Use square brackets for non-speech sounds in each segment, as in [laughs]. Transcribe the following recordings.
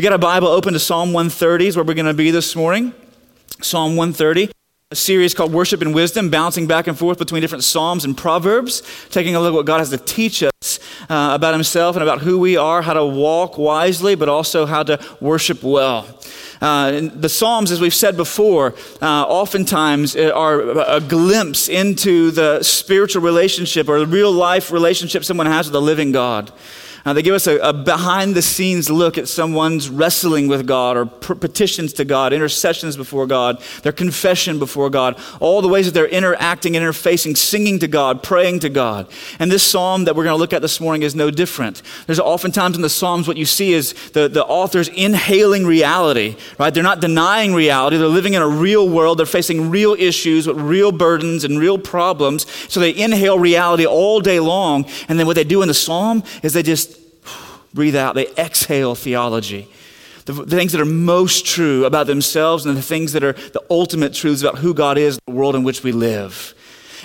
you got a Bible open to Psalm 130 is where we're going to be this morning. Psalm 130 a series called Worship and Wisdom, bouncing back and forth between different Psalms and Proverbs, taking a look at what God has to teach us uh, about Himself and about who we are, how to walk wisely, but also how to worship well. Uh, the Psalms, as we've said before, uh, oftentimes uh, are a glimpse into the spiritual relationship or the real life relationship someone has with the living God. Uh, they give us a, a behind the scenes look at someone's wrestling with God or petitions to God, intercessions before God, their confession before God, all the ways that they're interacting, interfacing, singing to God, praying to God. And this psalm that we're going to look at this morning is no different. There's oftentimes in the psalms what you see is the, the authors inhaling reality, right? They're not denying reality. They're living in a real world. They're facing real issues with real burdens and real problems. So they inhale reality all day long. And then what they do in the psalm is they just breathe out, they exhale theology. The, the, things that are most true about themselves and the things that are the ultimate truths about who God is, the world in which we live.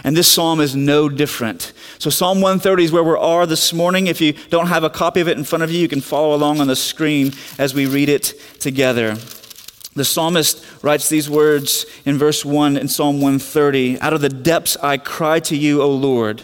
And this psalm is no different. So, Psalm 130 is where we are this morning. If you don't have a copy of it in front of you, you can follow along on the screen as we read it together. The psalmist writes these words in verse 1 in Psalm 130 Out of the depths I cry to you, O Lord.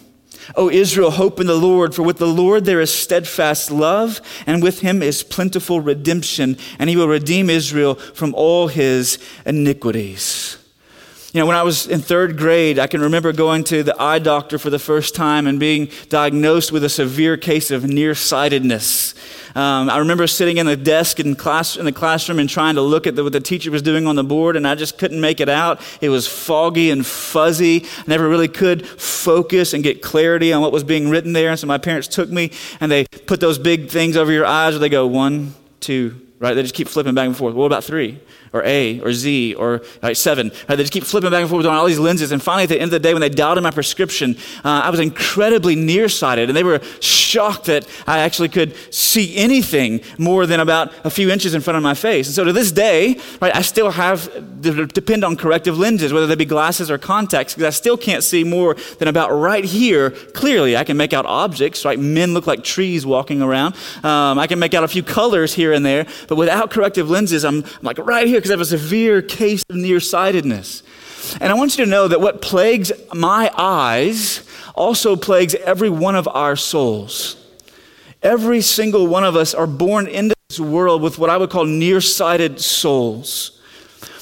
O Israel, hope in the Lord, for with the Lord there is steadfast love, and with him is plentiful redemption, and he will redeem Israel from all his iniquities. You know, when I was in third grade, I can remember going to the eye doctor for the first time and being diagnosed with a severe case of nearsightedness. Um, I remember sitting in the desk in, class, in the classroom and trying to look at the, what the teacher was doing on the board, and I just couldn't make it out. It was foggy and fuzzy. I never really could focus and get clarity on what was being written there. And so my parents took me and they put those big things over your eyes where they go one, two, right? They just keep flipping back and forth. What about three? Or A or Z or right, seven. Right? They just keep flipping back and forth on all these lenses. And finally, at the end of the day, when they in my prescription, uh, I was incredibly nearsighted. And they were shocked that I actually could see anything more than about a few inches in front of my face. And so to this day, right, I still have to depend on corrective lenses, whether they be glasses or contacts, because I still can't see more than about right here clearly. I can make out objects, right? Men look like trees walking around. Um, I can make out a few colors here and there, but without corrective lenses, I'm, I'm like right here because I have a severe case of nearsightedness. And I want you to know that what plagues my eyes also plagues every one of our souls. Every single one of us are born into this world with what I would call nearsighted souls.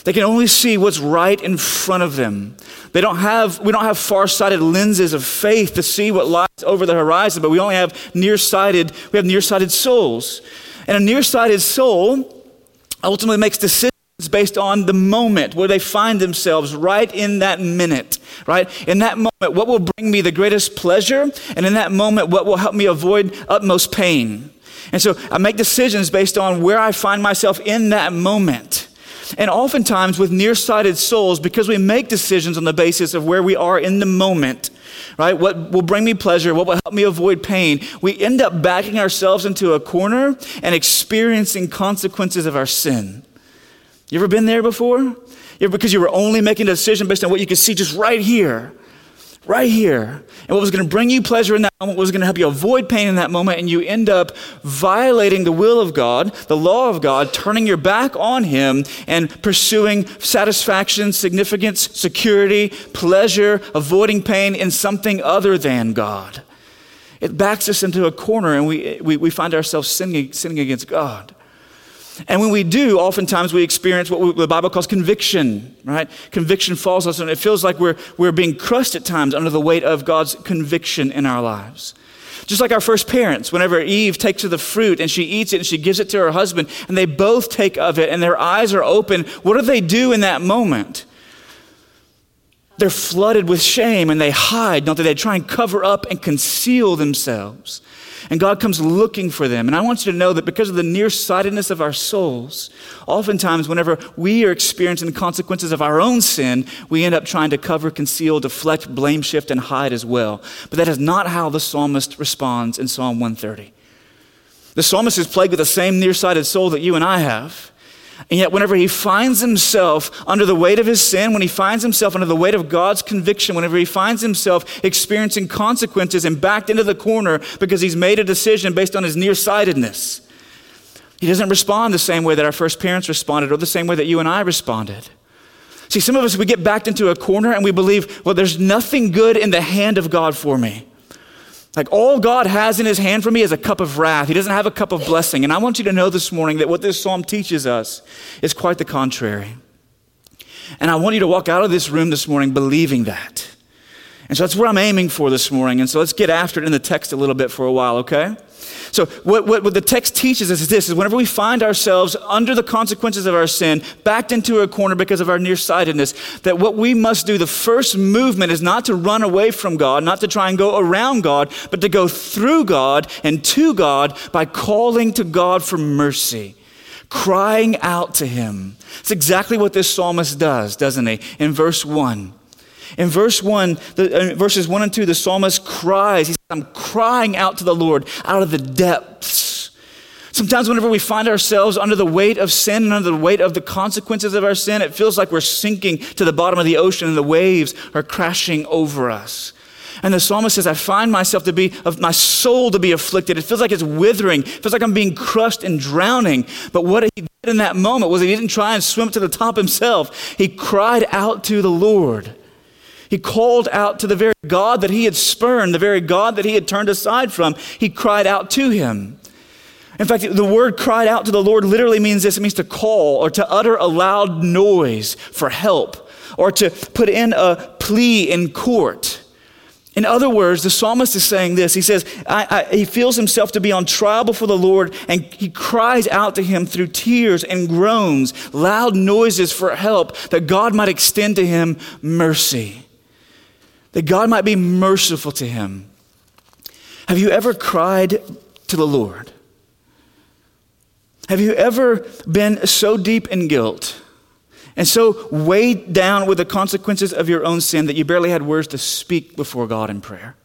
They can only see what's right in front of them. They don't have, we don't have far-sighted lenses of faith to see what lies over the horizon, but we only have nearsighted, we have nearsighted souls. And a nearsighted soul ultimately makes decisions based on the moment where they find themselves right in that minute, right? In that moment, what will bring me the greatest pleasure? And in that moment, what will help me avoid utmost pain? And so I make decisions based on where I find myself in that moment. And oftentimes, with nearsighted souls, because we make decisions on the basis of where we are in the moment, right? What will bring me pleasure, what will help me avoid pain, we end up backing ourselves into a corner and experiencing consequences of our sin. You ever been there before? because you were only making a decision based on what you could see just right here, right here. And what was going to bring you pleasure in that moment was going to help you avoid pain in that moment. And you end up violating the will of God, the law of God, turning your back on Him and pursuing satisfaction, significance, security, pleasure, avoiding pain in something other than God. It backs us into a corner and we, we, we find ourselves sinning, sinning against God. And when we do, oftentimes we experience what the Bible calls conviction, right? Conviction falls on us, and it feels like we're, we're being crushed at times under the weight of God's conviction in our lives. Just like our first parents, whenever Eve takes of the fruit and she eats it and she gives it to her husband, and they both take of it and their eyes are open, what do they do in that moment? they're flooded with shame and they hide, don't they? They try and cover up and conceal themselves. And God comes looking for them. And I want you to know that because of the nearsightedness of our souls, oftentimes whenever we are experiencing the consequences of our own sin, we end up trying to cover, conceal, deflect, blame, shift, and hide as well. But that is not how the psalmist responds in Psalm 130. The psalmist is plagued with the same nearsighted soul that you and I have. And yet, whenever he finds himself under the weight of his sin, when he finds himself under the weight of God's conviction, whenever he finds himself experiencing consequences and backed into the corner because he's made a decision based on his nearsightedness, he doesn't respond the same way that our first parents responded or the same way that you and I responded. See, some of us, we get backed into a corner and we believe, well, there's nothing good in the hand of God for me. Like all God has in his hand for me is a cup of wrath. He doesn't have a cup of blessing. And I want you to know this morning that what this psalm teaches us is quite the contrary. And I want you to walk out of this room this morning believing that. And so that's what I'm aiming for this morning. And so let's get after it in the text a little bit for a while, okay? So what, what, what, the text teaches us is this, is whenever we find ourselves under the consequences of our sin, backed into a corner because of our nearsightedness, that what we must do, the first movement is not to run away from God, not to try and go around God, but to go through God and to God by calling to God for mercy crying out to him. It's exactly what this psalmist does, doesn't he? In verse 1. In verse 1, the, uh, verses 1 and 2, the psalmist cries. He says, I'm crying out to the Lord out of the depths. Sometimes, whenever we find ourselves under the weight of sin and under the weight of the consequences of our sin, it feels like we're sinking to the bottom of the ocean and the waves are crashing over us. And the psalmist says, I find myself to be, of my soul to be afflicted. It feels like it's withering. It feels like I'm being crushed and drowning. But what he did in that moment was he didn't try and swim to the top himself. He cried out to the Lord. He called out to the very God that he had spurned, the very God that he had turned aside from. He cried out to him. In fact, the word cried out to the Lord literally means this it means to call or to utter a loud noise for help or to put in a plea in court. In other words, the psalmist is saying this. He says, I, I, he feels himself to be on trial before the Lord, and he cries out to him through tears and groans, loud noises for help, that God might extend to him mercy that God might be merciful to him. Have you ever cried to the Lord? Have you ever been so deep in guilt and so weighed down with the consequences of your own sin that you barely had words to speak before God in prayer?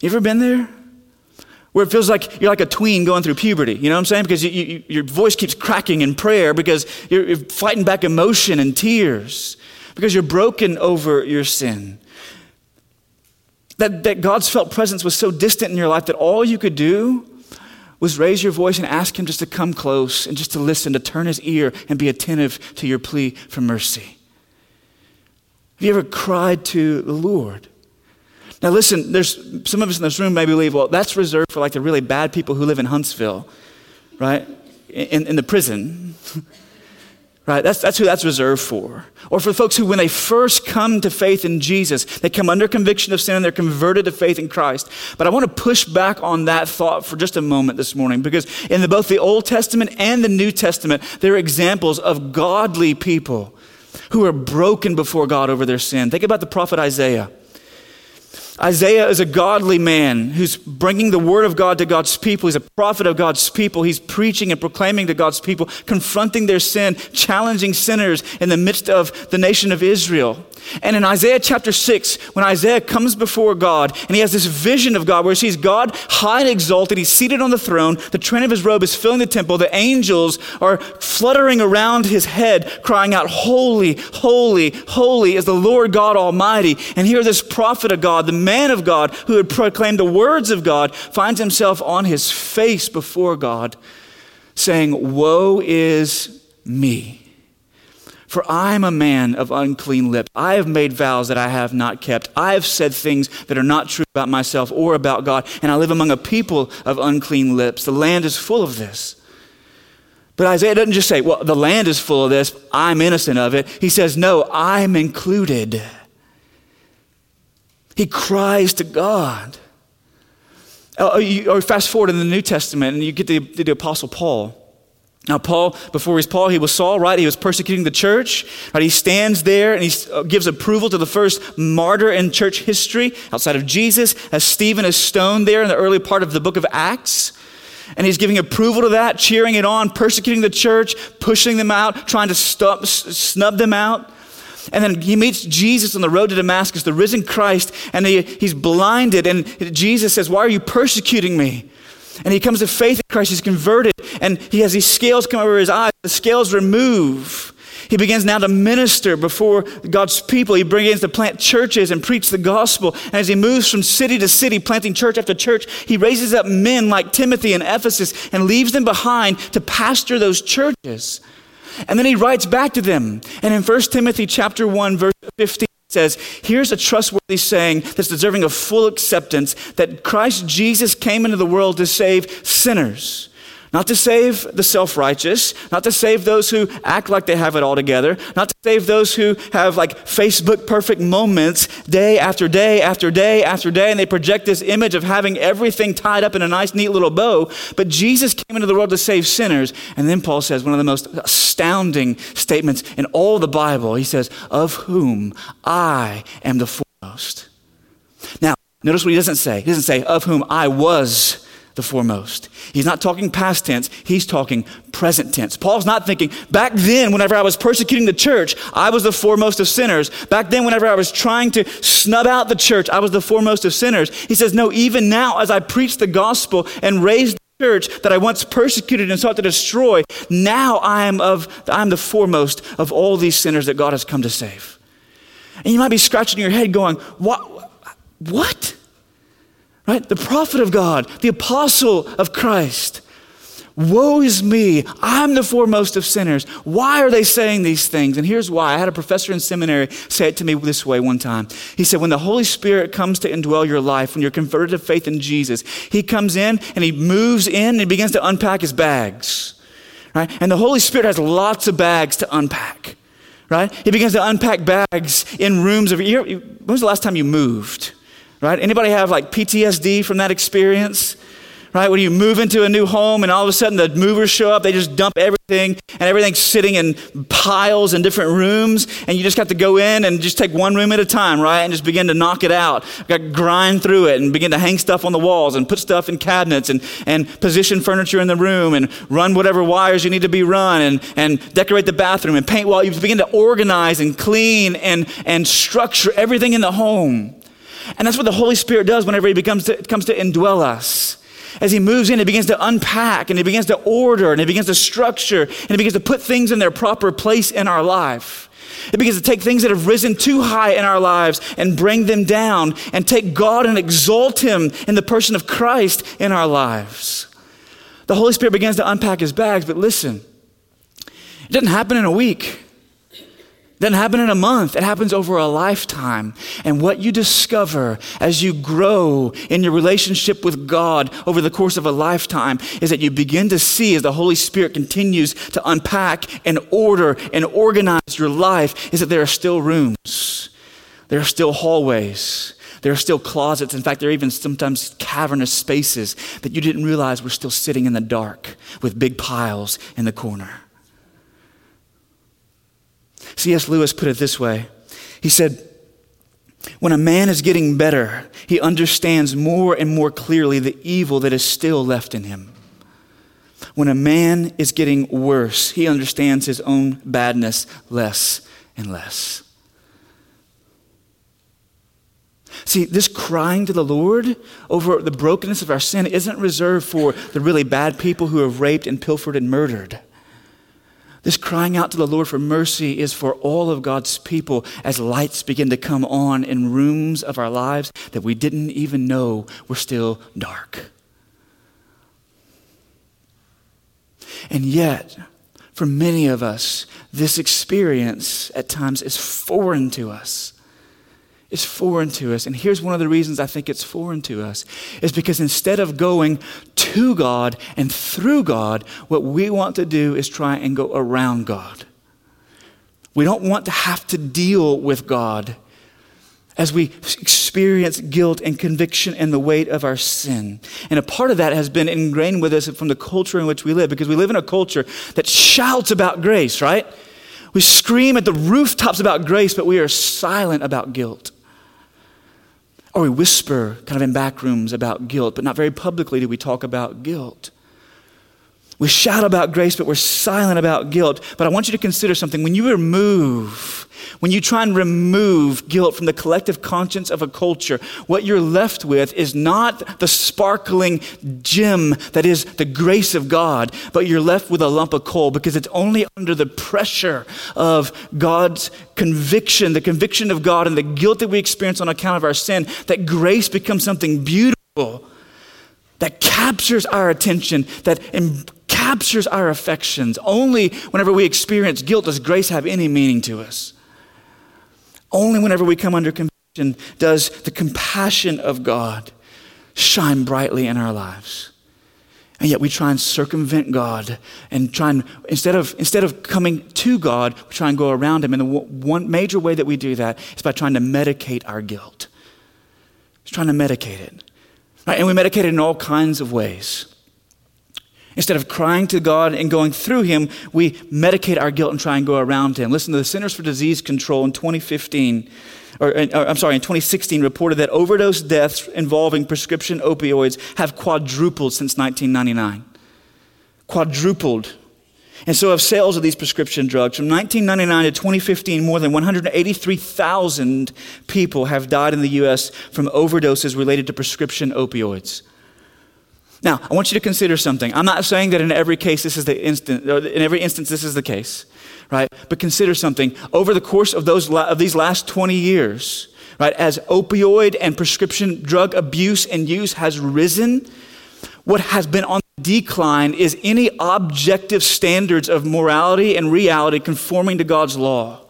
You ever been there? Where it feels like you're like a tween going through puberty, you know what I'm saying? Because you, you, your voice keeps cracking in prayer because you're, you're fighting back emotion and tears because you're broken over your sin. That, that God's felt presence was so distant in your life that all you could do was raise your voice and ask Him just to come close and just to listen, to turn His ear and be attentive to your plea for mercy. Have you ever cried to the Lord? Now, listen, there's some of us in this room may believe, well, that's reserved for like the really bad people who live in Huntsville, right? In, in the prison. [laughs] Right? That's, that's who that's reserved for. Or for folks who, when they first come to faith in Jesus, they come under conviction of sin and they're converted to faith in Christ. But I want to push back on that thought for just a moment this morning because in the, both the Old Testament and the New Testament, there are examples of godly people who are broken before God over their sin. Think about the prophet Isaiah. Isaiah is a godly man who's bringing the word of God to God's people. He's a prophet of God's people. He's preaching and proclaiming to God's people, confronting their sin, challenging sinners in the midst of the nation of Israel. And in Isaiah chapter 6, when Isaiah comes before God and he has this vision of God where he sees God high and exalted, he's seated on the throne, the train of his robe is filling the temple, the angels are fluttering around his head, crying out, Holy, holy, holy is the Lord God Almighty. And here, this prophet of God, the man of God who had proclaimed the words of God, finds himself on his face before God, saying, Woe is me. For I am a man of unclean lips. I have made vows that I have not kept. I have said things that are not true about myself or about God, and I live among a people of unclean lips. The land is full of this. But Isaiah doesn't just say, well, the land is full of this, I'm innocent of it. He says, no, I'm included. He cries to God. Oh, oh, or, oh, fast forward in the New Testament, and you get the, the Apostle Paul. Now, Paul, before he's Paul, he was Saul, right? He was persecuting the church. Right? He stands there and he uh, gives approval to the first martyr in church history outside of Jesus, as Stephen is stoned there in the early part of the book of Acts. And he's giving approval to that, cheering it on, persecuting the church, pushing them out, trying to stop, snub them out. And then he meets Jesus on the road to Damascus, the risen Christ, and he, he's blinded. And Jesus says, Why are you persecuting me? And he comes to faith in Christ, he's converted, and he has these scales come over his eyes. The scales remove. He begins now to minister before God's people. He begins to plant churches and preach the gospel. And as he moves from city to city, planting church after church, he raises up men like Timothy in Ephesus and leaves them behind to pastor those churches. And then he writes back to them. And in 1 Timothy chapter 1, verse 15, says, Here's a trustworthy saying that's deserving of full acceptance that Christ Jesus came into the world to save sinners. Not to save the self righteous, not to save those who act like they have it all together, not to save those who have like Facebook perfect moments day after day after day after day, and they project this image of having everything tied up in a nice, neat little bow. But Jesus came into the world to save sinners. And then Paul says one of the most astounding statements in all the Bible. He says, Of whom I am the foremost. Now, notice what he doesn't say. He doesn't say, Of whom I was the foremost. He's not talking past tense, he's talking present tense. Paul's not thinking, back then, whenever I was persecuting the church, I was the foremost of sinners. Back then, whenever I was trying to snub out the church, I was the foremost of sinners. He says, no, even now, as I preach the gospel and raise the church that I once persecuted and sought to destroy, now I am of I'm the foremost of all these sinners that God has come to save. And you might be scratching your head going, what? What? Right? The prophet of God, the apostle of Christ. Woe is me. I'm the foremost of sinners. Why are they saying these things? And here's why. I had a professor in seminary say it to me this way one time. He said, When the Holy Spirit comes to indwell your life, when you're converted to faith in Jesus, He comes in and He moves in and He begins to unpack His bags. Right? And the Holy Spirit has lots of bags to unpack. Right? He begins to unpack bags in rooms of. When was the last time you moved? Right? Anybody have like PTSD from that experience? Right? When you move into a new home and all of a sudden the movers show up, they just dump everything and everything's sitting in piles in different rooms and you just have to go in and just take one room at a time, right? And just begin to knock it out. got grind through it and begin to hang stuff on the walls and put stuff in cabinets and, and position furniture in the room and run whatever wires you need to be run and, and decorate the bathroom and paint walls. You begin to organize and clean and, and structure everything in the home. And that's what the Holy Spirit does whenever He becomes to, comes to indwell us. As He moves in, He begins to unpack and He begins to order and He begins to structure and He begins to put things in their proper place in our life. It begins to take things that have risen too high in our lives and bring them down and take God and exalt Him in the person of Christ in our lives. The Holy Spirit begins to unpack His bags, but listen, it doesn't happen in a week. Doesn't happen in a month. It happens over a lifetime. And what you discover as you grow in your relationship with God over the course of a lifetime is that you begin to see as the Holy Spirit continues to unpack and order and organize your life is that there are still rooms. There are still hallways. There are still closets. In fact, there are even sometimes cavernous spaces that you didn't realize were still sitting in the dark with big piles in the corner. C.S. Lewis put it this way He said, When a man is getting better, he understands more and more clearly the evil that is still left in him. When a man is getting worse, he understands his own badness less and less. See, this crying to the Lord over the brokenness of our sin isn't reserved for the really bad people who have raped and pilfered and murdered. This crying out to the Lord for mercy is for all of God's people as lights begin to come on in rooms of our lives that we didn't even know were still dark. And yet, for many of us, this experience at times is foreign to us is foreign to us. And here's one of the reasons I think it's foreign to us is because instead of going to God and through God, what we want to do is try and go around God. We don't want to have to deal with God. as we experience guilt and conviction and the weight of our sin. And a part of that has been ingrained with us from the culture in which we live, because we live in a culture that shouts about grace, right? We scream at the rooftops about grace, but we are silent about guilt. Or we whisper kind of in back rooms about guilt, but not very publicly do we talk about guilt. We shout about grace, but we're silent about guilt. But I want you to consider something. When you remove, when you try and remove guilt from the collective conscience of a culture, what you're left with is not the sparkling gem that is the grace of God, but you're left with a lump of coal because it's only under the pressure of God's conviction, the conviction of God, and the guilt that we experience on account of our sin, that grace becomes something beautiful that captures our attention, that captures our affections. Only whenever we experience guilt does grace have any meaning to us. Only whenever we come under conviction does the compassion of God shine brightly in our lives. And yet we try and circumvent God and try and, instead of, instead of coming to God, we try and go around Him. And the one major way that we do that is by trying to medicate our guilt. It's trying to medicate it. Right? And we medicate it in all kinds of ways. Instead of crying to God and going through Him, we medicate our guilt and try and go around Him. Listen to the Centers for Disease Control in 2015, or, or I'm sorry, in 2016, reported that overdose deaths involving prescription opioids have quadrupled since 1999. Quadrupled. And so have sales of these prescription drugs. From 1999 to 2015, more than 183,000 people have died in the U.S. from overdoses related to prescription opioids. Now, I want you to consider something. I'm not saying that in every case this is the instant, in every instance this is the case, right? But consider something. Over the course of those of these last 20 years, right, as opioid and prescription drug abuse and use has risen, what has been on decline is any objective standards of morality and reality conforming to God's law.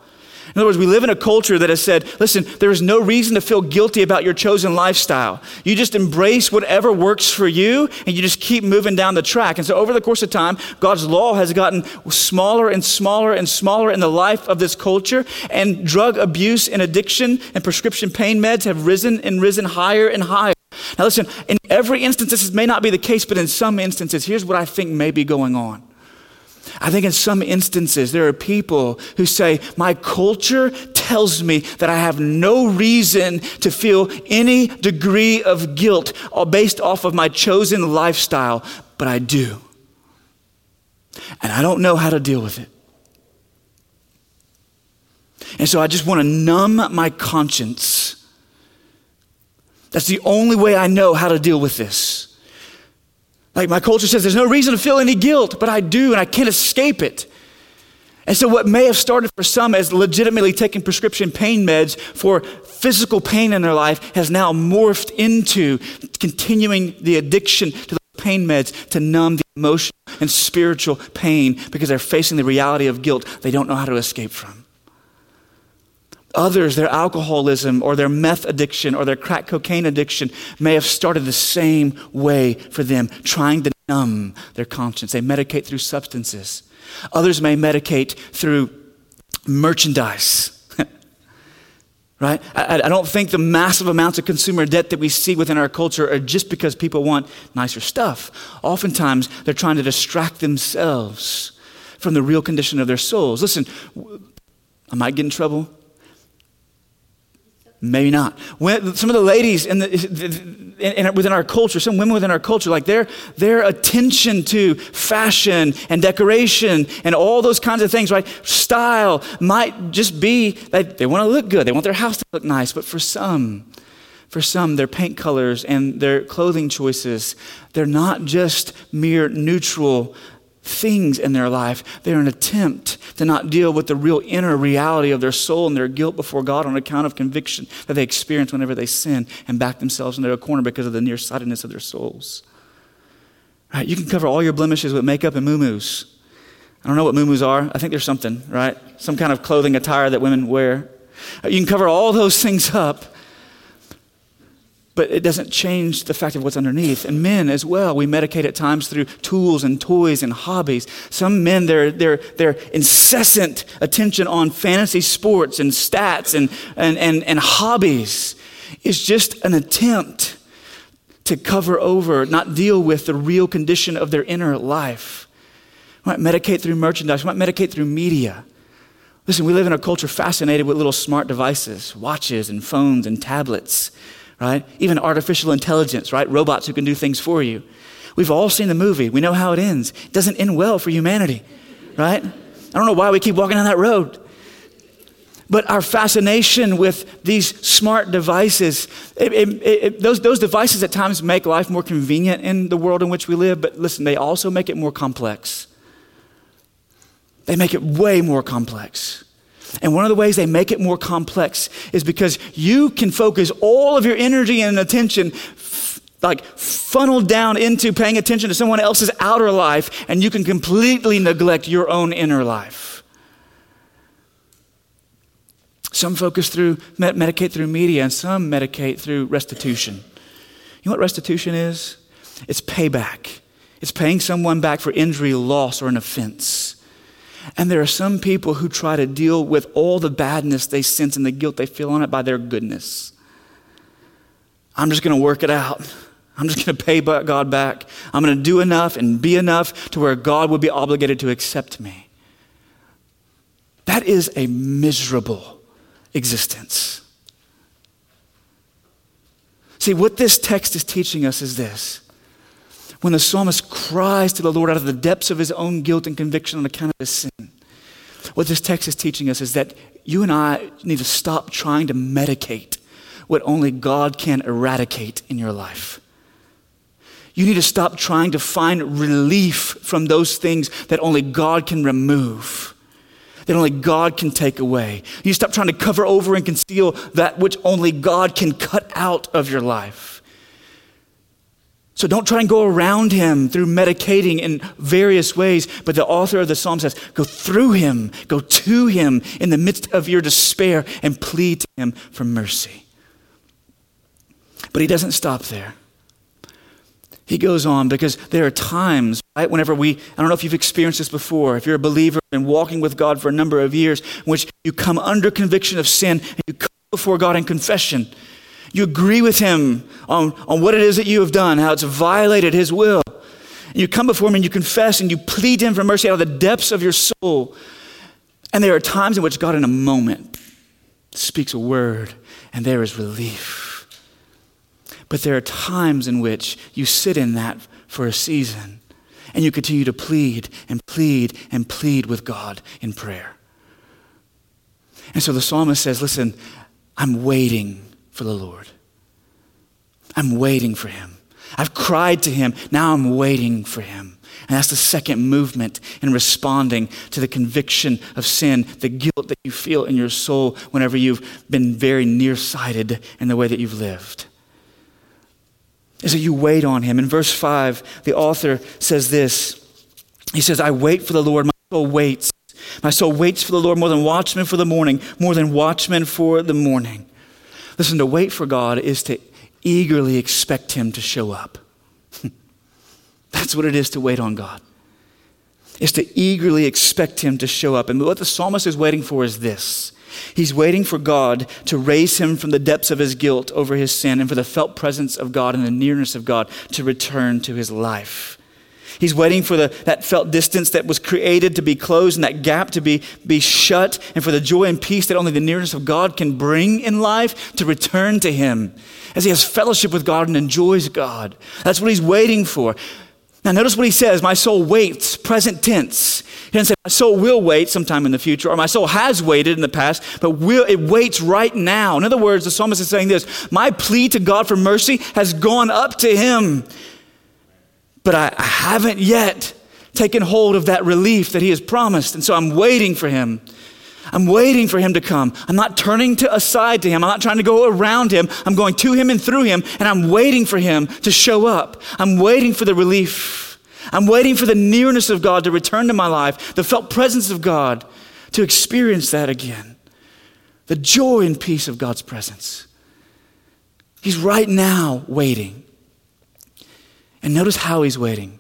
In other words, we live in a culture that has said, listen, there is no reason to feel guilty about your chosen lifestyle. You just embrace whatever works for you and you just keep moving down the track. And so, over the course of time, God's law has gotten smaller and smaller and smaller in the life of this culture. And drug abuse and addiction and prescription pain meds have risen and risen higher and higher. Now, listen, in every instance, this may not be the case, but in some instances, here's what I think may be going on. I think in some instances, there are people who say, My culture tells me that I have no reason to feel any degree of guilt based off of my chosen lifestyle, but I do. And I don't know how to deal with it. And so I just want to numb my conscience. That's the only way I know how to deal with this. Like my culture says, there's no reason to feel any guilt, but I do, and I can't escape it. And so, what may have started for some as legitimately taking prescription pain meds for physical pain in their life has now morphed into continuing the addiction to the pain meds to numb the emotional and spiritual pain because they're facing the reality of guilt they don't know how to escape from. Others, their alcoholism or their meth addiction or their crack cocaine addiction may have started the same way for them, trying to numb their conscience. They medicate through substances. Others may medicate through merchandise. [laughs] right? I, I, don't think the massive amounts of consumer debt that we see within our culture are just because people want nicer stuff. Oftentimes, they're trying to distract themselves from the real condition of their souls. Listen, I might get in trouble. Maybe not. When, some of the ladies in the, in, in, within our culture, some women within our culture, like their, their attention to fashion and decoration and all those kinds of things, right? Style might just be that they want to look good. They want their house to look nice. But for some, for some, their paint colors and their clothing choices, they're not just mere neutral things in their life. They're an attempt to not deal with the real inner reality of their soul and their guilt before God on account of conviction that they experience whenever they sin and back themselves into a corner because of the nearsightedness of their souls. Right? You can cover all your blemishes with makeup and muumuus. I don't know what muumuus are. I think there's something, right? Some kind of clothing attire that women wear. You can cover all those [laughs] things up but it doesn't change the fact of what's underneath. And men as well, we medicate at times through tools and toys and hobbies. Some men, their, their, their incessant attention on fantasy sports and stats and, and, and, and hobbies is just an attempt to cover over, not deal with the real condition of their inner life. We might medicate through merchandise, we might medicate through media. Listen, we live in a culture fascinated with little smart devices, watches and phones and tablets right? Even artificial intelligence, right? Robots who can do things for you. We've all seen the movie. We know how it ends. It doesn't end well for humanity, right? I don't know why we keep walking down that road. But our fascination with these smart devices, it, it, it, those, those devices at times make life more convenient in the world in which we live, but listen, they also make it more complex. They make it way more complex. And one of the ways they make it more complex is because you can focus all of your energy and attention f- like funneled down into paying attention to someone else's outer life and you can completely neglect your own inner life. Some focus through med- medicate through media and some medicate through restitution. You know what restitution is? It's payback. It's paying someone back for injury, loss, or an offense. And there are some people who try to deal with all the badness they sense and the guilt they feel on it by their goodness. I'm just going to work it out. I'm just going to pay God back. I'm going to do enough and be enough to where God would be obligated to accept me. That is a miserable existence. See, what this text is teaching us is this when the psalmist cries to the Lord out of the depths of his own guilt and conviction on account of his sin. What this text is teaching us is that you and I need to stop trying to medicate what only God can eradicate in your life. You need to stop trying to find relief from those things that only God can remove, that only God can take away. You stop trying to cover over and conceal that which only God can cut out of your life. So don't try and go around him through medicating in various ways. But the author of the psalm says, go through him, go to him in the midst of your despair and plead to him for mercy. But he doesn't stop there. He goes on because there are times, right, whenever we, I don't know if you've experienced this before, if you're a believer and walking with God for a number of years, in which you come under conviction of sin and you come before God in confession you agree with him on, on what it is that you have done, how it's violated his will. You come before him and you confess and you plead to him for mercy out of the depths of your soul. And there are times in which God, in a moment, speaks a word and there is relief. But there are times in which you sit in that for a season and you continue to plead and plead and plead with God in prayer. And so the psalmist says, Listen, I'm waiting for the Lord. I'm waiting for him. I've cried to him. Now I'm waiting for him. And that's the second movement in responding to the conviction of sin, the guilt that you feel in your soul whenever you've been very nearsighted in the way that you've lived. Is that you wait on him. In verse 5, the author says this He says, I wait for the Lord. My soul waits. My soul waits for the Lord more than watchmen for the morning, more than watchmen for the morning. Listen, to wait for God is to eagerly expect Him to show up. [laughs] That's what it is to wait on God. Is to eagerly expect Him to show up. And what the psalmist is waiting for is this. He's waiting for God to raise him from the depths of his guilt over his sin and for the felt presence of God and the nearness of God to return to his life. He's waiting for the, that felt distance that was created to be closed and that gap to be, be shut, and for the joy and peace that only the nearness of God can bring in life to return to Him as he has fellowship with God and enjoys God. That's what he's waiting for. Now, notice what he says My soul waits, present tense. He doesn't say, My soul will wait sometime in the future, or my soul has waited in the past, but will, it waits right now. In other words, the psalmist is saying this My plea to God for mercy has gone up to him but I, I haven't yet taken hold of that relief that he has promised. And so I'm waiting for him. I'm waiting for him to come. I'm not turning to aside to him. I'm not trying to go around him. I'm going to him and through him, and I'm waiting for him to show up. I'm waiting for the relief. I'm waiting for the nearness of God to return to my life, the felt presence of God to experience that again. The joy and peace of God's presence. He's right now waiting. And notice how he's waiting.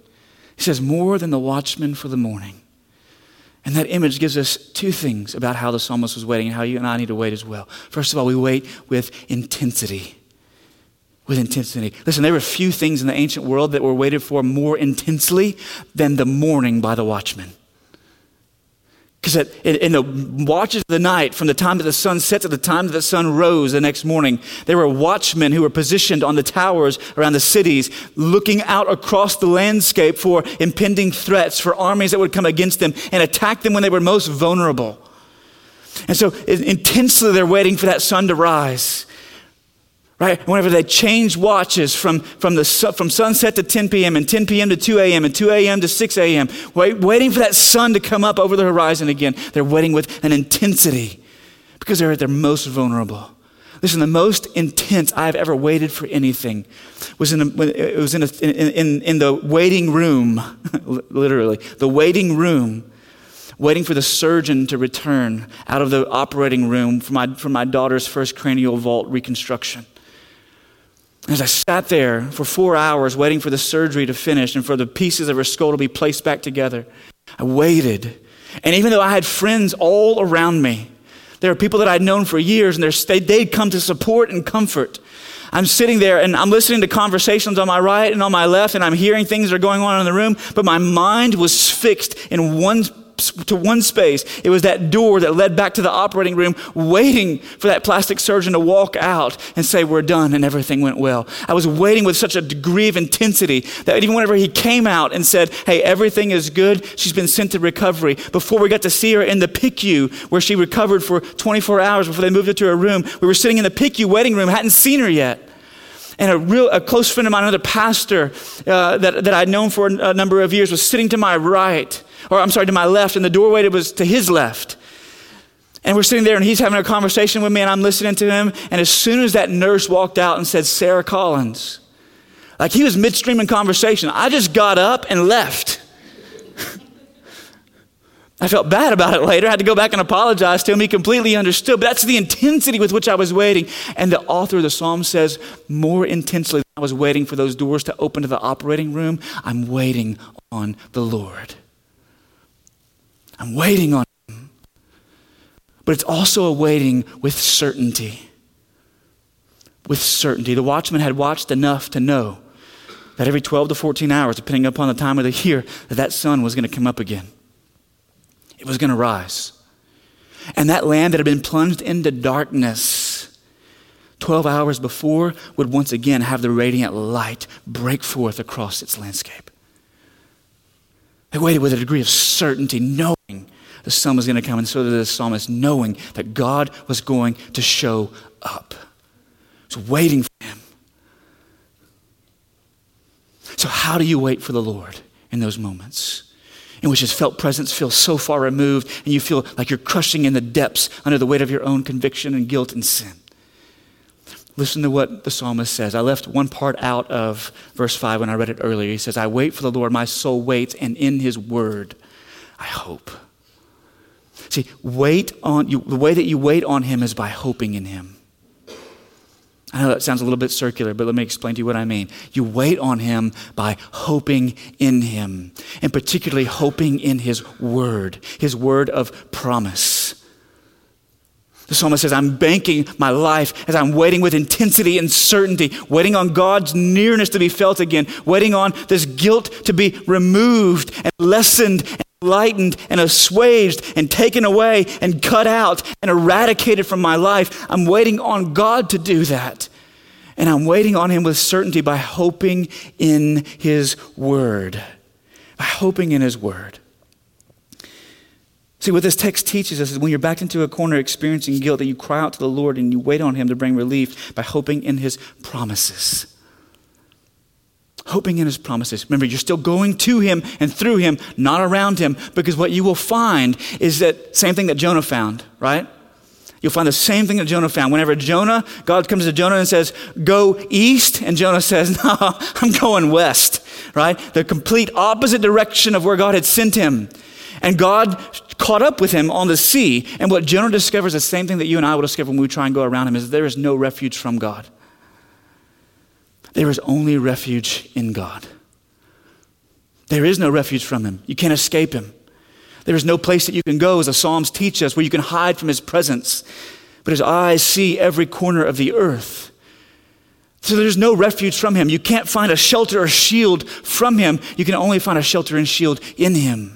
He says, More than the watchman for the morning. And that image gives us two things about how the psalmist was waiting and how you and I need to wait as well. First of all, we wait with intensity. With intensity. Listen, there were few things in the ancient world that were waited for more intensely than the morning by the watchman. Because in the watches of the night, from the time that the sun sets to the time that the sun rose the next morning, there were watchmen who were positioned on the towers around the cities, looking out across the landscape for impending threats, for armies that would come against them and attack them when they were most vulnerable. And so intensely they're waiting for that sun to rise right? Whenever they change watches from, from, the, from sunset to 10 p.m. and 10 p.m. to 2 a.m. and 2 a.m. to 6 a.m., wait, waiting for that sun to come up over the horizon again. They're waiting with an intensity because they're at their most vulnerable. Listen, the most intense I've ever waited for anything was in, a, it was in, a, in, in, in the waiting room, [laughs] literally, the waiting room waiting for the surgeon to return out of the operating room for my, for my daughter's first cranial vault reconstruction. As I sat there for four hours waiting for the surgery to finish and for the pieces of her skull to be placed back together, I waited. And even though I had friends all around me, there are people that I'd known for years and they'd come to support and comfort. I'm sitting there and I'm listening to conversations on my right and on my left, and I'm hearing things that are going on in the room, but my mind was fixed in one to one space. It was that door that led back to the operating room, waiting for that plastic surgeon to walk out and say, We're done, and everything went well. I was waiting with such a degree of intensity that even whenever he came out and said, Hey, everything is good, she's been sent to recovery, before we got to see her in the PICU, where she recovered for 24 hours before they moved her to her room, we were sitting in the PICU waiting room, hadn't seen her yet. And a real a close friend of mine, another pastor uh, that, that I'd known for a number of years, was sitting to my right or I'm sorry, to my left, and the doorway that was to his left. And we're sitting there, and he's having a conversation with me, and I'm listening to him. And as soon as that nurse walked out and said, Sarah Collins, like he was midstream in conversation, I just got up and left. [laughs] I felt bad about it later. I had to go back and apologize to him. He completely understood. But that's the intensity with which I was waiting. And the author of the psalm says, more intensely than I was waiting for those doors to open to the operating room, I'm waiting on the Lord. I'm waiting on him. But it's also a waiting with certainty. With certainty. The watchman had watched enough to know that every 12 to 14 hours, depending upon the time of the year, that that sun was going to come up again. It was going to rise. And that land that had been plunged into darkness 12 hours before would once again have the radiant light break forth across its landscape. They waited with a degree of certainty, knowing the sun was going to come, and so did the psalmist, knowing that God was going to show up. So waiting for him. So, how do you wait for the Lord in those moments? In which his felt presence feels so far removed, and you feel like you're crushing in the depths under the weight of your own conviction and guilt and sin. Listen to what the psalmist says. I left one part out of verse 5 when I read it earlier. He says, I wait for the Lord, my soul waits, and in his word I hope. See, wait on you, the way that you wait on him is by hoping in him. I know that sounds a little bit circular, but let me explain to you what I mean. You wait on him by hoping in him, and particularly hoping in his word, his word of promise. The psalmist says, I'm banking my life as I'm waiting with intensity and certainty, waiting on God's nearness to be felt again, waiting on this guilt to be removed and lessened and lightened and assuaged and taken away and cut out and eradicated from my life. I'm waiting on God to do that. And I'm waiting on Him with certainty by hoping in His Word. By hoping in His Word. See, what this text teaches us is when you're backed into a corner experiencing guilt, that you cry out to the Lord and you wait on Him to bring relief by hoping in His promises. Hoping in His promises. Remember, you're still going to Him and through Him, not around Him, because what you will find is that same thing that Jonah found, right? You'll find the same thing that Jonah found. Whenever Jonah, God comes to Jonah and says, Go east, and Jonah says, [laughs] No, I'm going west, right? The complete opposite direction of where God had sent him. And God caught up with him on the sea. And what Jonah discovers, the same thing that you and I will discover when we try and go around him, is there is no refuge from God. There is only refuge in God. There is no refuge from Him. You can't escape Him. There is no place that you can go, as the Psalms teach us, where you can hide from His presence. But His eyes see every corner of the earth. So there's no refuge from Him. You can't find a shelter or shield from Him. You can only find a shelter and shield in Him.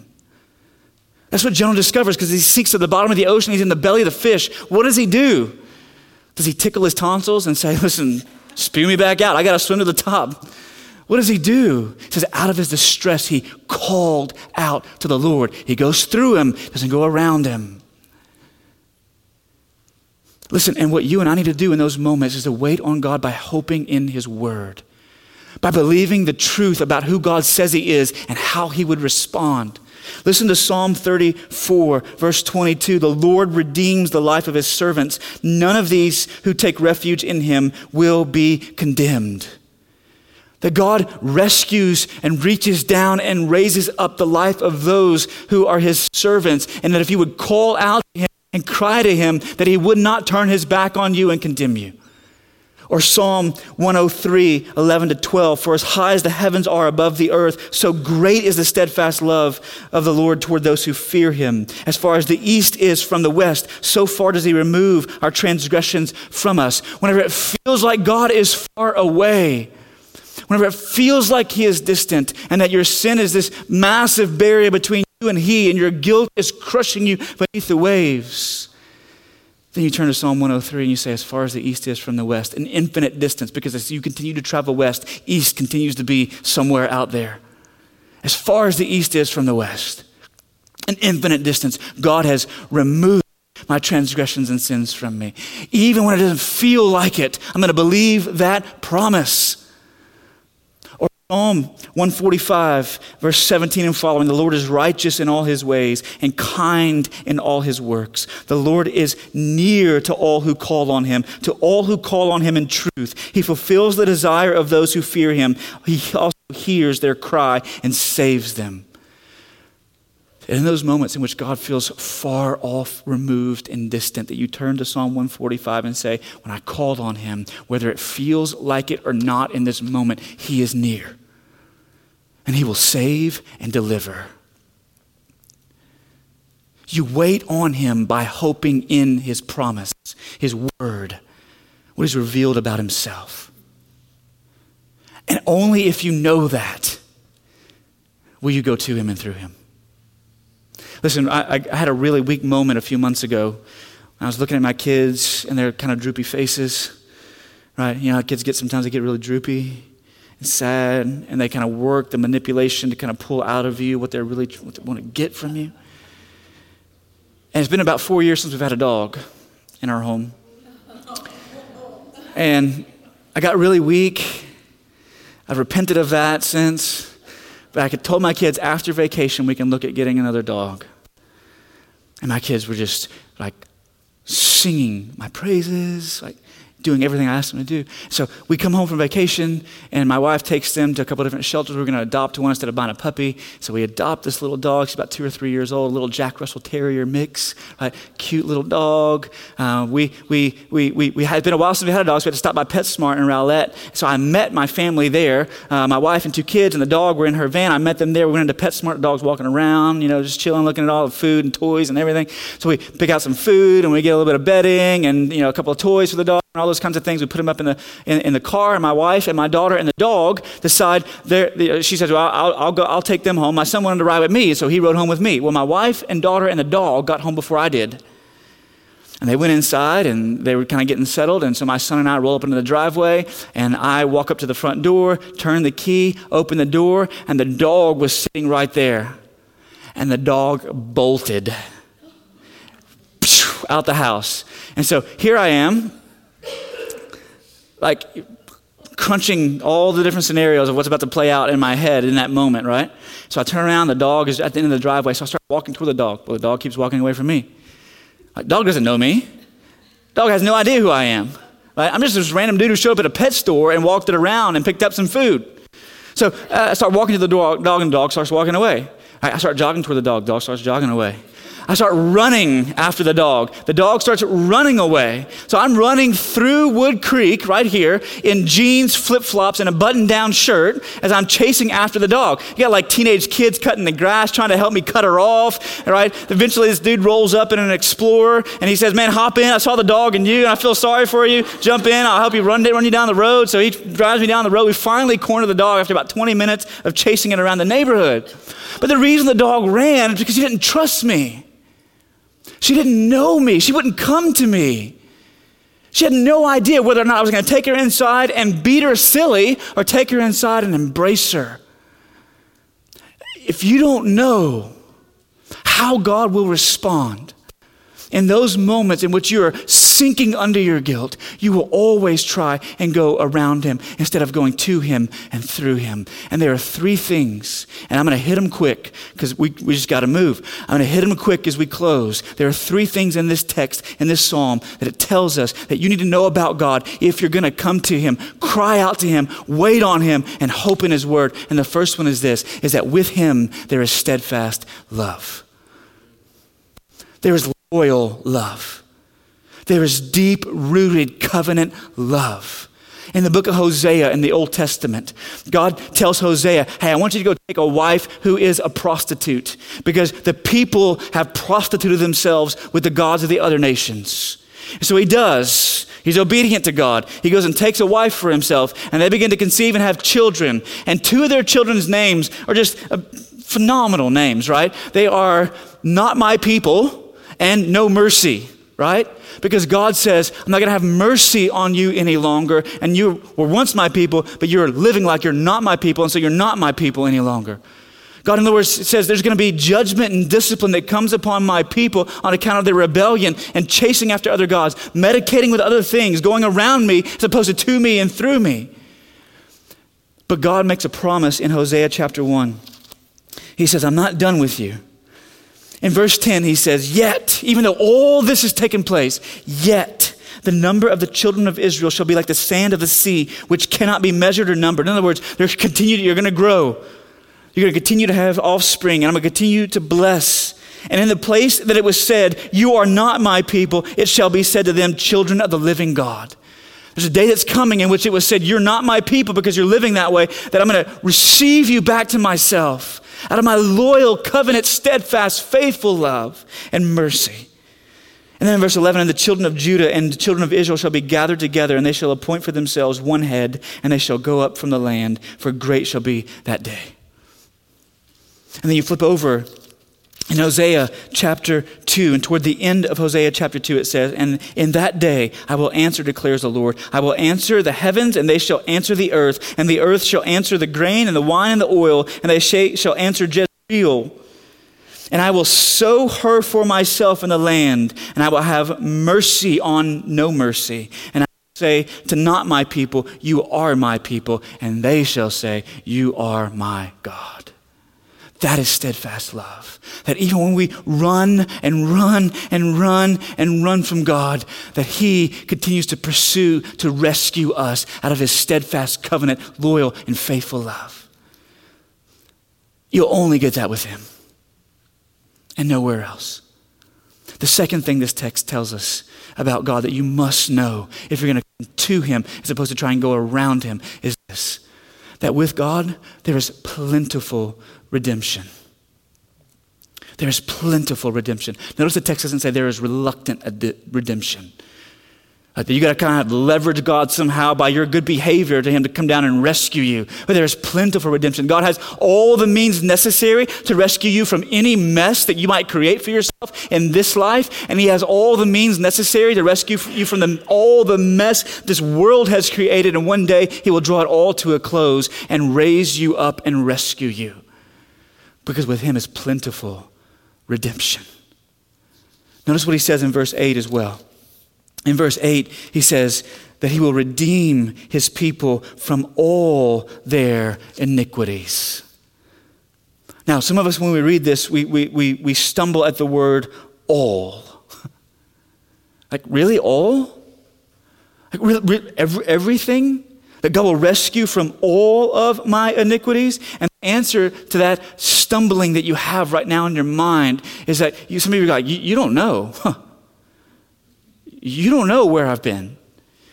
That's what Jonah discovers because he seeks to the bottom of the ocean. He's in the belly of the fish. What does he do? Does he tickle his tonsils and say, [laughs] Listen, spew me back out? I got to swim to the top. What does he do? He says, out of his distress, he called out to the Lord. He goes through him, doesn't go around him. Listen, and what you and I need to do in those moments is to wait on God by hoping in his word, by believing the truth about who God says he is and how he would respond. Listen to Psalm 34, verse 22. The Lord redeems the life of his servants. None of these who take refuge in him will be condemned. That God rescues and reaches down and raises up the life of those who are his servants. And that if you would call out to him and cry to him, that he would not turn his back on you and condemn you. Or Psalm 103, 11 to 12. For as high as the heavens are above the earth, so great is the steadfast love of the Lord toward those who fear him. As far as the east is from the west, so far does he remove our transgressions from us. Whenever it feels like God is far away, whenever it feels like He is distant and that your sin is this massive barrier between you and He and your guilt is crushing you beneath the waves, then you turn to Psalm 103 and you say, As far as the east is from the west, an infinite distance, because as you continue to travel west, east continues to be somewhere out there. As far as the east is from the west, an infinite distance, God has removed my transgressions and sins from me. Even when it doesn't feel like it, I'm going to believe that promise. Psalm 145, verse 17 and following The Lord is righteous in all his ways and kind in all his works. The Lord is near to all who call on him, to all who call on him in truth. He fulfills the desire of those who fear him. He also hears their cry and saves them. And in those moments in which God feels far off, removed, and distant, that you turn to Psalm 145 and say, When I called on him, whether it feels like it or not in this moment, he is near and he will save and deliver. You wait on him by hoping in his promise, his word, what is revealed about himself. And only if you know that will you go to him and through him. Listen, I, I had a really weak moment a few months ago. I was looking at my kids and their kind of droopy faces, right? You know, kids get sometimes they get really droopy and sad, and they kind of work the manipulation to kind of pull out of you what they really what they want to get from you. And it's been about four years since we've had a dog in our home. And I got really weak. I've repented of that since. But I told my kids after vacation we can look at getting another dog. And my kids were just like singing my praises, like doing everything I asked them to do. So we come home from vacation, and my wife takes them to a couple different shelters. We're going to adopt one instead of buying a puppy. So we adopt this little dog. She's about two or three years old, a little Jack Russell Terrier mix, right? Cute little dog. Uh, we, we, we, we, we had been a while since we had a dog, so we had to stop by PetSmart in Rowlett. So I met my family there. Uh, my wife and two kids and the dog were in her van. I met them there. We went into PetSmart. The dog's walking around, you know, just chilling, looking at all the food and toys and everything. So we pick out some food, and we get a little bit of bedding and, you know, a couple of toys for the dog and all those kinds of things. We put them up in the, in, in the car, and my wife and my daughter and the dog decide, the, uh, she says, well, I'll, I'll, go, I'll take them home. My son wanted to ride with me, so he rode home with me. Well, my wife and daughter and the dog got home before I did. And they went inside and they were kind of getting settled. And so my son and I roll up into the driveway and I walk up to the front door, turn the key, open the door, and the dog was sitting right there. And the dog bolted out the house. And so here I am, like crunching all the different scenarios of what's about to play out in my head in that moment, right? So I turn around, the dog is at the end of the driveway, so I start walking toward the dog. Well, the dog keeps walking away from me. Like, dog doesn't know me. Dog has no idea who I am. Right? I'm just this random dude who showed up at a pet store and walked it around and picked up some food. So uh, I start walking to the dog, dog and the dog starts walking away. I start jogging toward the dog, dog starts jogging away. I start running after the dog. The dog starts running away. So I'm running through Wood Creek right here in jeans, flip flops, and a button down shirt as I'm chasing after the dog. You got like teenage kids cutting the grass, trying to help me cut her off. Right? Eventually, this dude rolls up in an Explorer and he says, Man, hop in. I saw the dog and you, and I feel sorry for you. Jump in. I'll help you run, run you down the road. So he drives me down the road. We finally corner the dog after about 20 minutes of chasing it around the neighborhood. But the reason the dog ran is because he didn't trust me. She didn't know me. She wouldn't come to me. She had no idea whether or not I was going to take her inside and beat her silly or take her inside and embrace her. If you don't know how God will respond in those moments in which you are sinking under your guilt, you will always try and go around him instead of going to him and through him. And there are three things, and I'm going to hit them quick because we, we just got to move. I'm going to hit them quick as we close. There are three things in this text, in this psalm, that it tells us that you need to know about God if you're going to come to him, cry out to him, wait on him, and hope in his word. And the first one is this, is that with him there is steadfast love. There is loyal love. There is deep rooted covenant love. In the book of Hosea in the Old Testament, God tells Hosea, Hey, I want you to go take a wife who is a prostitute because the people have prostituted themselves with the gods of the other nations. So he does. He's obedient to God. He goes and takes a wife for himself, and they begin to conceive and have children. And two of their children's names are just uh, phenomenal names, right? They are not my people and no mercy, right? because God says, I'm not going to have mercy on you any longer. And you were once my people, but you're living like you're not my people, and so you're not my people any longer. God, in other words, says there's going to be judgment and discipline that comes upon my people on account of their rebellion and chasing after other gods, medicating with other things, going around me as opposed to to me and through me. But God makes a promise in Hosea chapter 1. He says, I'm not done with you. In verse 10, he says, Yet, even though all this has taken place, yet the number of the children of Israel shall be like the sand of the sea, which cannot be measured or numbered. In other words, continue, you're going to grow. You're going to continue to have offspring, and I'm going to continue to bless. And in the place that it was said, You are not my people, it shall be said to them, Children of the living God. There's a day that's coming in which it was said, You're not my people because you're living that way, that I'm going to receive you back to myself out of my loyal, covenant, steadfast, faithful love and mercy. And then in verse 11, and the children of Judah and the children of Israel shall be gathered together, and they shall appoint for themselves one head, and they shall go up from the land, for great shall be that day. And then you flip over in Hosea chapter 2, and toward the end of Hosea chapter 2, it says, And in that day I will answer, declares the Lord. I will answer the heavens, and they shall answer the earth, and the earth shall answer the grain, and the wine, and the oil, and they shall answer Jezreel. And I will sow her for myself in the land, and I will have mercy on no mercy. And I will say to not my people, You are my people, and they shall say, You are my God. That is steadfast love. That even when we run and run and run and run from God, that He continues to pursue to rescue us out of His steadfast covenant, loyal, and faithful love. You'll only get that with Him and nowhere else. The second thing this text tells us about God that you must know if you're going to come to Him as opposed to try and go around Him is this that with God, there is plentiful redemption. There's plentiful redemption. Notice the text doesn't say there is reluctant redemption. Like you got to kind of leverage God somehow by your good behavior to Him to come down and rescue you. But there is plentiful redemption. God has all the means necessary to rescue you from any mess that you might create for yourself in this life, and He has all the means necessary to rescue you from the, all the mess this world has created. And one day He will draw it all to a close and raise you up and rescue you because with him is plentiful redemption. Notice what he says in verse 8 as well. In verse 8, he says that he will redeem his people from all their iniquities. Now, some of us, when we read this, we, we, we, we stumble at the word all. [laughs] like, really, all? Like, really, every, everything? That God will rescue from all of my iniquities. And the answer to that stumbling that you have right now in your mind is that you, some of you are like, you, you don't know. Huh. You don't know where I've been.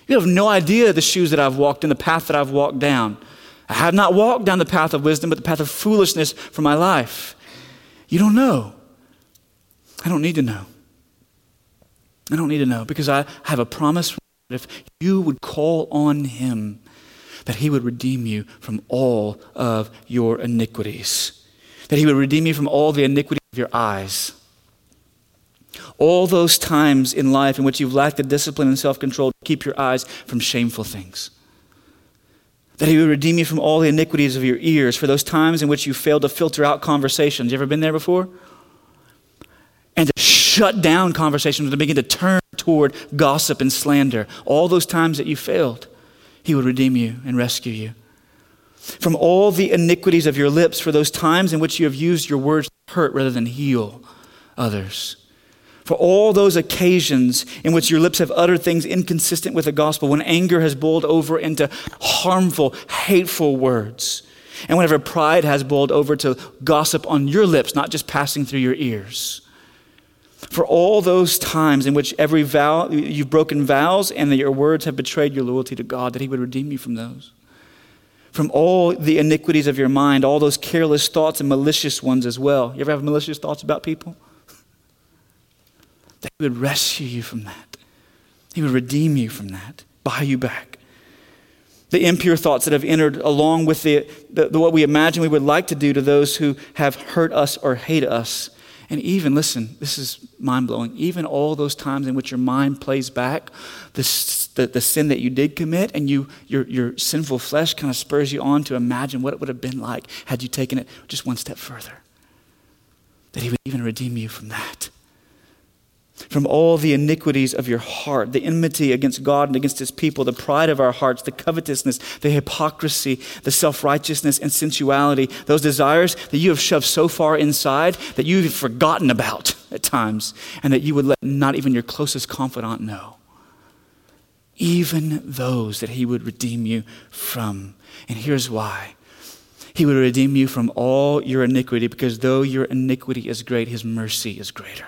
You have no idea the shoes that I've walked in, the path that I've walked down. I have not walked down the path of wisdom, but the path of foolishness for my life. You don't know. I don't need to know. I don't need to know because I have a promise If you would call on Him, that He would redeem you from all of your iniquities, that He would redeem you from all the iniquity of your eyes. All those times in life in which you've lacked the discipline and self control to keep your eyes from shameful things. That he would redeem you from all the iniquities of your ears for those times in which you failed to filter out conversations. You ever been there before? And to shut down conversations, to begin to turn toward gossip and slander. All those times that you failed, he would redeem you and rescue you. From all the iniquities of your lips for those times in which you have used your words to hurt rather than heal others for all those occasions in which your lips have uttered things inconsistent with the gospel, when anger has boiled over into harmful, hateful words, and whenever pride has boiled over to gossip on your lips, not just passing through your ears. For all those times in which every vow, you've broken vows and that your words have betrayed your loyalty to God, that He would redeem you from those. From all the iniquities of your mind, all those careless thoughts and malicious ones as well. You ever have malicious thoughts about people? that He would rescue you from that. He would redeem you from that, buy you back. The impure thoughts that have entered along with the, the, the, what we imagine we would like to do to those who have hurt us or hate us. And even, listen, this is mind blowing, even all those times in which your mind plays back the, the, the sin that you did commit, and you, your, your sinful flesh kind of spurs you on to imagine what it would have been like had you taken it just one step further. That He would even redeem you from that from all the iniquities of your heart, the enmity against God and against his people, the pride of our hearts, the covetousness, the hypocrisy, the self righteousness and sensuality, those desires that you have shoved so far inside that you've forgotten about at times, and that you would let not even your closest confidant know. Even those that he would redeem you from. And here's why. He would redeem you from all your iniquity because though your iniquity is great, his mercy is greater.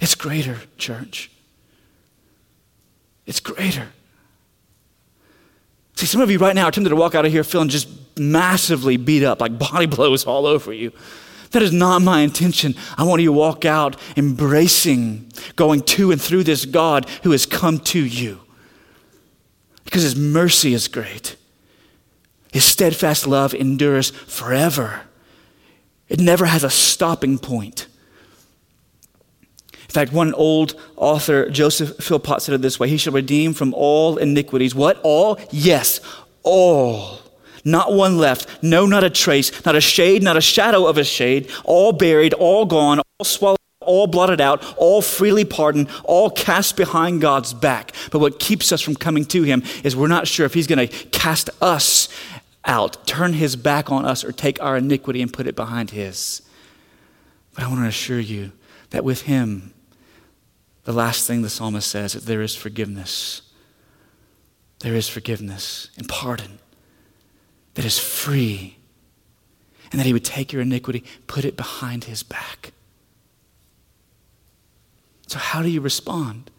It's greater, church. It's greater. See, some of you right now are tempted to walk out of here feeling just massively beat up, like body [laughs] blows all over you. That is not my intention. I want you to walk out embracing, going to and through this God who has come to you. Because his mercy is great. His steadfast love endures forever. It never has a stopping point. In fact, one old author, Joseph Philpot, said it this way He shall redeem from all iniquities. What? All? Yes, all. Not one left. No, not a trace. Not a shade, not a shadow of a shade. All buried, all gone, all swallowed, all blotted out, all freely pardoned, all cast behind God's back. But what keeps us from coming to Him is we're not sure if He's going to cast us out, turn His back on us, or take our iniquity and put it behind His. But I want to assure you that with Him, the last thing the psalmist says is there is forgiveness. There is forgiveness and pardon that is free. And that he would take your iniquity, put it behind his back. So, how do you respond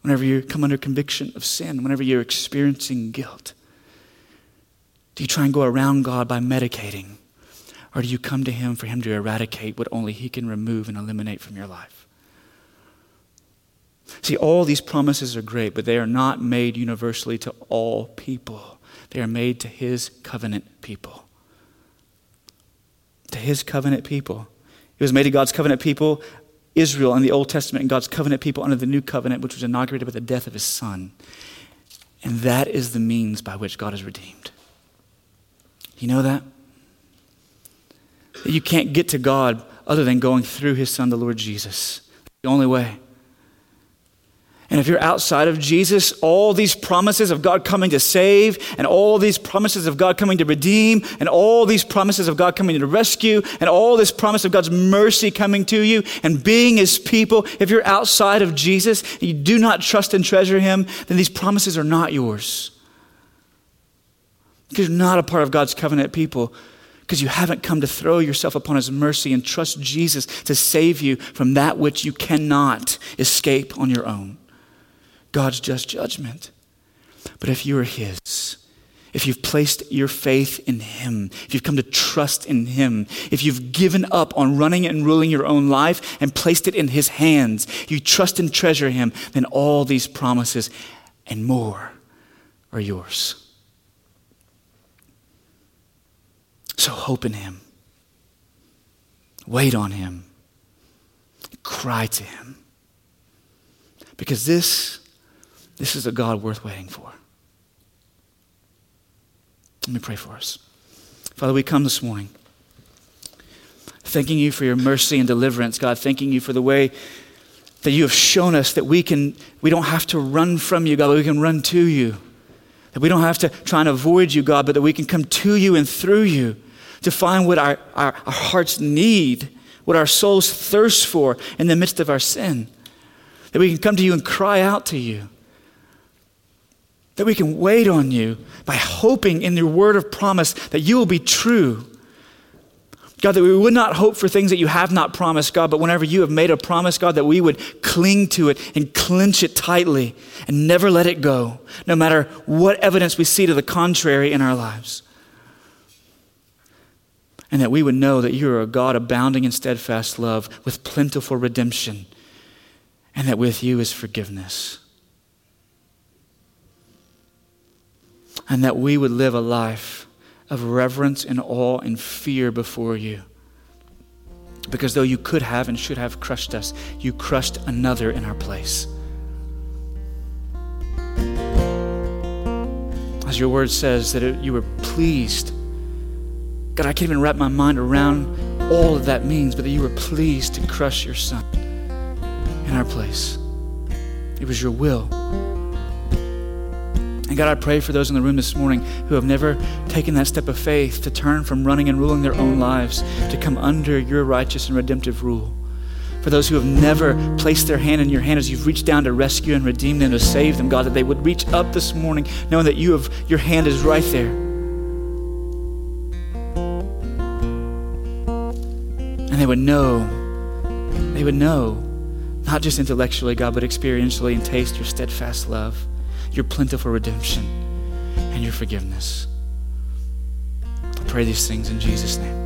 whenever you come under conviction of sin, whenever you're experiencing guilt? Do you try and go around God by medicating? Or do you come to Him for Him to eradicate what only He can remove and eliminate from your life? See, all these promises are great, but they are not made universally to all people. They are made to his covenant people. To his covenant people. It was made to God's covenant people, Israel in the Old Testament, and God's covenant people under the new covenant, which was inaugurated by the death of his son. And that is the means by which God is redeemed. You know that? That you can't get to God other than going through his son, the Lord Jesus. The only way. And if you're outside of Jesus, all these promises of God coming to save, and all these promises of God coming to redeem, and all these promises of God coming to rescue, and all this promise of God's mercy coming to you, and being His people, if you're outside of Jesus, and you do not trust and treasure Him, then these promises are not yours. Because you're not a part of God's covenant people because you haven't come to throw yourself upon his mercy and trust Jesus to save you from that which you cannot escape on your own. God's just judgment. But if you are His, if you've placed your faith in Him, if you've come to trust in Him, if you've given up on running and ruling your own life and placed it in His hands, you trust and treasure Him, then all these promises and more are yours. So hope in Him, wait on Him, cry to Him. Because this this is a God worth waiting for. Let me pray for us. Father, we come this morning thanking you for your mercy and deliverance, God, thanking you for the way that you have shown us that we can we don't have to run from you, God, but we can run to you. That we don't have to try and avoid you, God, but that we can come to you and through you to find what our, our, our hearts need, what our souls thirst for in the midst of our sin. That we can come to you and cry out to you that we can wait on you by hoping in your word of promise that you will be true. God, that we would not hope for things that you have not promised, God, but whenever you have made a promise, God, that we would cling to it and clench it tightly and never let it go, no matter what evidence we see to the contrary in our lives. And that we would know that you are a God abounding in steadfast love with plentiful redemption, and that with you is forgiveness. And that we would live a life of reverence and awe and fear before you. Because though you could have and should have crushed us, you crushed another in our place. As your word says, that it, you were pleased. God, I can't even wrap my mind around all that that means, but that you were pleased to crush your son in our place. It was your will. And God, I pray for those in the room this morning who have never taken that step of faith to turn from running and ruling their own lives to come under your righteous and redemptive rule. For those who have never placed their hand in your hand as you've reached down to rescue and redeem them, to save them, God, that they would reach up this morning knowing that you have, your hand is right there. And they would know, they would know, not just intellectually, God, but experientially and taste your steadfast love your plentiful redemption, and your forgiveness. I pray these things in Jesus' name.